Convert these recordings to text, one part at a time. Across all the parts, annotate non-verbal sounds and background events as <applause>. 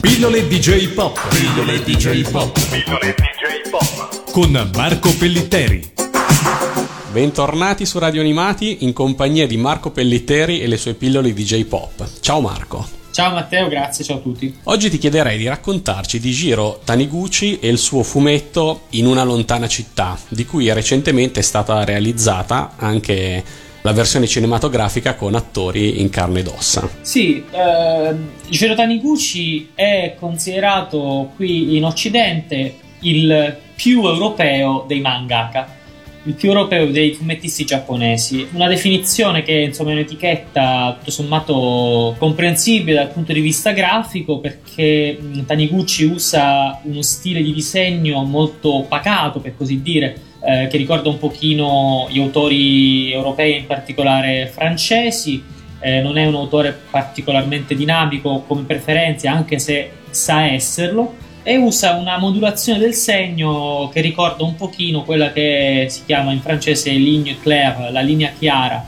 Pillole DJ Pop. Pillole DJ Pop. Pillole DJ Pop. Con Marco Pellitteri. Bentornati su Radio Animati in compagnia di Marco Pellitteri e le sue pillole DJ Pop. Ciao Marco. Ciao Matteo, grazie, ciao a tutti. Oggi ti chiederei di raccontarci di Jiro Taniguchi e il suo fumetto In una lontana città, di cui recentemente è stata realizzata anche la versione cinematografica con attori in carne ed ossa. Sì, eh, Jiro Taniguchi è considerato qui in Occidente il più europeo dei mangaka il più europeo dei fumettisti giapponesi. Una definizione che insomma è un'etichetta tutto sommato comprensibile dal punto di vista grafico perché Taniguchi usa uno stile di disegno molto pacato, per così dire, eh, che ricorda un pochino gli autori europei, in particolare francesi. Eh, non è un autore particolarmente dinamico come preferenze, anche se sa esserlo e usa una modulazione del segno che ricorda un pochino quella che si chiama in francese ligne claire, la linea chiara.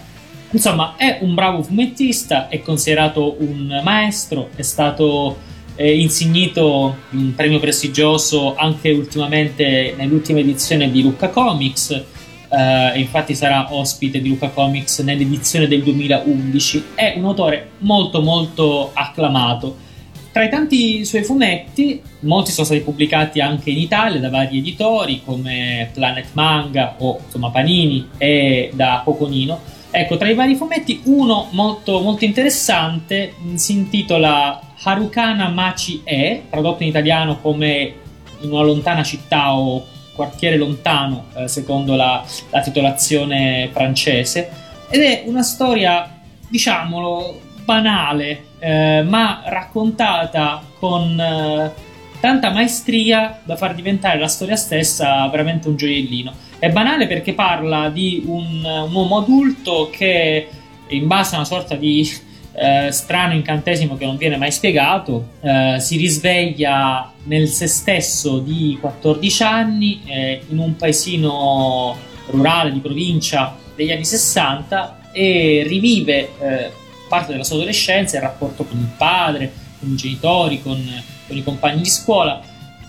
Insomma, è un bravo fumettista, è considerato un maestro, è stato eh, insignito un premio prestigioso anche ultimamente nell'ultima edizione di Lucca Comics. Uh, infatti sarà ospite di Luca Comics nell'edizione del 2011. È un autore molto molto acclamato tra i tanti suoi fumetti, molti sono stati pubblicati anche in Italia da vari editori come Planet Manga o insomma Panini e da Coconino. Ecco, tra i vari fumetti, uno molto, molto interessante si intitola Harukana Machi E, tradotto in italiano come in una lontana città o quartiere lontano, eh, secondo la, la titolazione francese, ed è una storia, diciamolo, banale, eh, ma raccontata con eh, tanta maestria da far diventare la storia stessa veramente un gioiellino. È banale perché parla di un, un uomo adulto che, in base a una sorta di eh, strano incantesimo che non viene mai spiegato, eh, si risveglia nel se stesso di 14 anni eh, in un paesino rurale di provincia degli anni 60 e rivive eh, parte della sua adolescenza, il rapporto con il padre, con i genitori, con, con i compagni di scuola,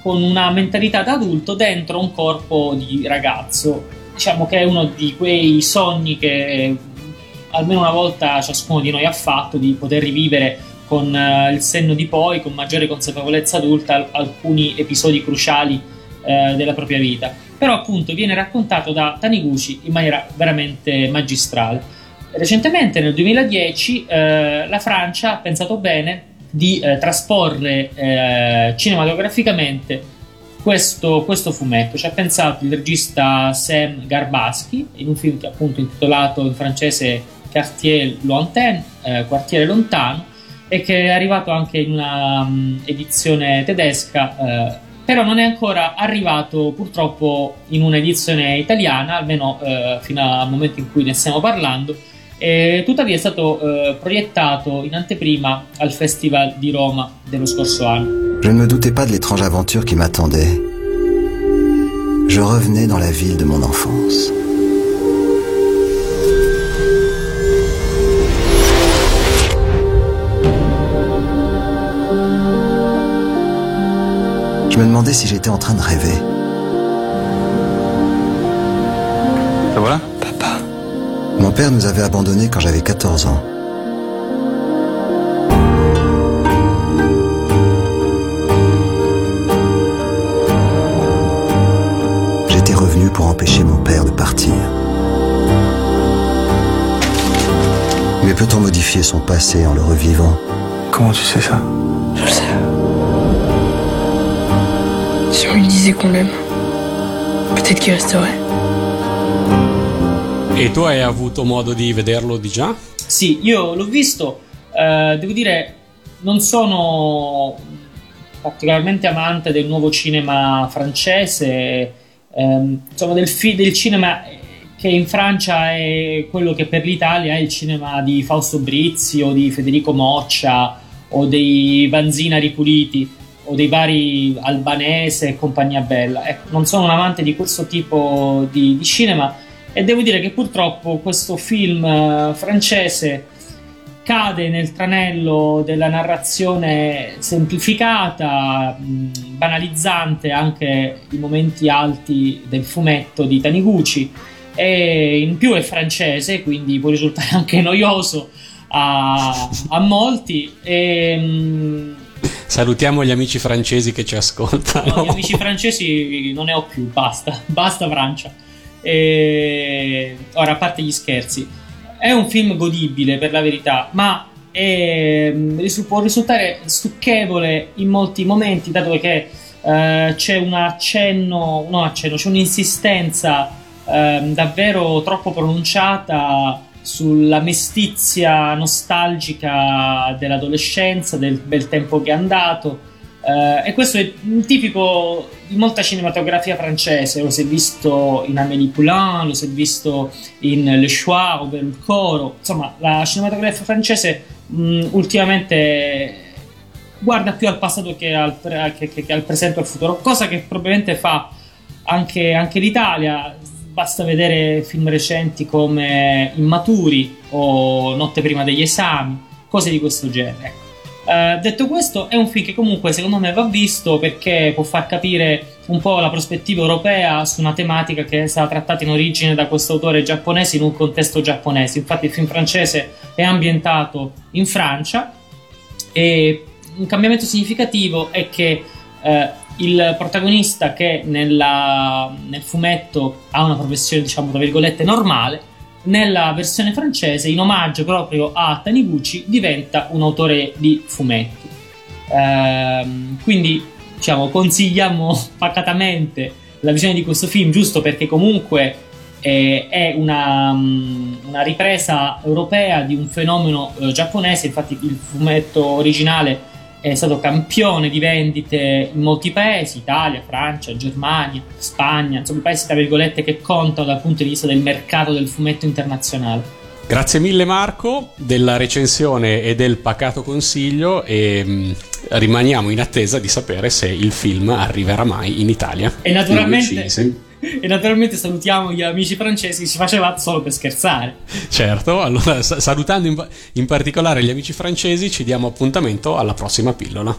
con una mentalità da adulto dentro un corpo di ragazzo. Diciamo che è uno di quei sogni che almeno una volta ciascuno di noi ha fatto di poter rivivere con uh, il senno di poi, con maggiore consapevolezza adulta, alcuni episodi cruciali uh, della propria vita. Però appunto viene raccontato da Taniguchi in maniera veramente magistrale. Recentemente, nel 2010, eh, la Francia ha pensato bene di eh, trasporre eh, cinematograficamente questo, questo, fumetto. Ci ha pensato il regista Sam Garbaschi in un film appunto intitolato in francese Quartier Lointain, eh, Quartiere Lontano, e che è arrivato anche in una um, edizione tedesca. Eh, però non è ancora arrivato purtroppo in un'edizione italiana, almeno eh, fino al momento in cui ne stiamo parlando, e tuttavia è stato eh, proiettato in anteprima al Festival di Roma dello scorso anno. Je ne me doutais pas de l'étrange aventure qui m'attendait. Je revenais dans la ville de mon enfance. Je me demandais si j'étais en train de rêver. Ça voilà mon père nous avait abandonnés quand j'avais 14 ans. J'étais revenu pour empêcher mon père de partir. Mais peut-on modifier son passé en le revivant? Comment tu sais ça? Je le sais. Si on lui disait qu'on l'aime, peut-être qu'il resterait. E tu hai avuto modo di vederlo di già? Sì, io l'ho visto, eh, devo dire, non sono particolarmente amante del nuovo cinema francese, ehm, insomma del, fi- del cinema che in Francia è quello che per l'Italia è il cinema di Fausto Brizzi o di Federico Moccia o dei Vanzina Ripuliti o dei vari Albanese e compagnia bella. Ecco, non sono un amante di questo tipo di, di cinema e devo dire che purtroppo questo film uh, francese cade nel tranello della narrazione semplificata, banalizzante anche i momenti alti del fumetto di Taniguchi e in più è francese, quindi può risultare <laughs> anche noioso a, a molti. E, Salutiamo gli amici francesi che ci ascoltano. No, gli amici francesi non ne ho più, basta, <laughs> basta Francia. E... Ora, a parte gli scherzi, è un film godibile per la verità, ma è, può risultare stucchevole in molti momenti, dato che uh, c'è un accenno, no accenno, c'è un'insistenza uh, davvero troppo pronunciata sulla mestizia nostalgica dell'adolescenza, del bel tempo che è andato. Uh, e questo è tipico di molta cinematografia francese, lo si è visto in Amélie Poulain, lo si è visto in Le Choix, ovvero il coro, insomma la cinematografia francese mh, ultimamente guarda più al passato che al, pre- che, che, che al presente e al futuro, cosa che probabilmente fa anche, anche l'Italia, basta vedere film recenti come Immaturi o Notte prima degli esami, cose di questo genere. Uh, detto questo, è un film che comunque secondo me va visto perché può far capire un po' la prospettiva europea su una tematica che è stata trattata in origine da questo autore giapponese in un contesto giapponese. Infatti, il film francese è ambientato in Francia e un cambiamento significativo è che uh, il protagonista che nella, nel fumetto ha una professione, diciamo, tra virgolette, normale, nella versione francese, in omaggio proprio a Taniguchi, diventa un autore di fumetti. Ehm, quindi, diciamo, consigliamo <laughs> pacatamente la visione di questo film, giusto perché comunque eh, è una, una, ripresa europea di un fenomeno eh, giapponese, infatti il fumetto originale è stato campione di vendite in molti paesi, Italia, Francia, Germania, Spagna, insomma paesi tra virgolette che contano dal punto di vista del mercato del fumetto internazionale. Grazie mille Marco della recensione e del pacato consiglio e mm, rimaniamo in attesa di sapere se il film arriverà mai in Italia. E naturalmente e naturalmente salutiamo gli amici francesi, si faceva solo per scherzare. Certo, allora salutando in, in particolare gli amici francesi ci diamo appuntamento alla prossima pillola.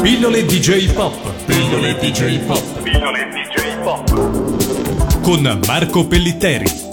Pillole DJ Pop. Pillole DJ Pop. Pillole DJ Pop. Con Marco Pellitteri.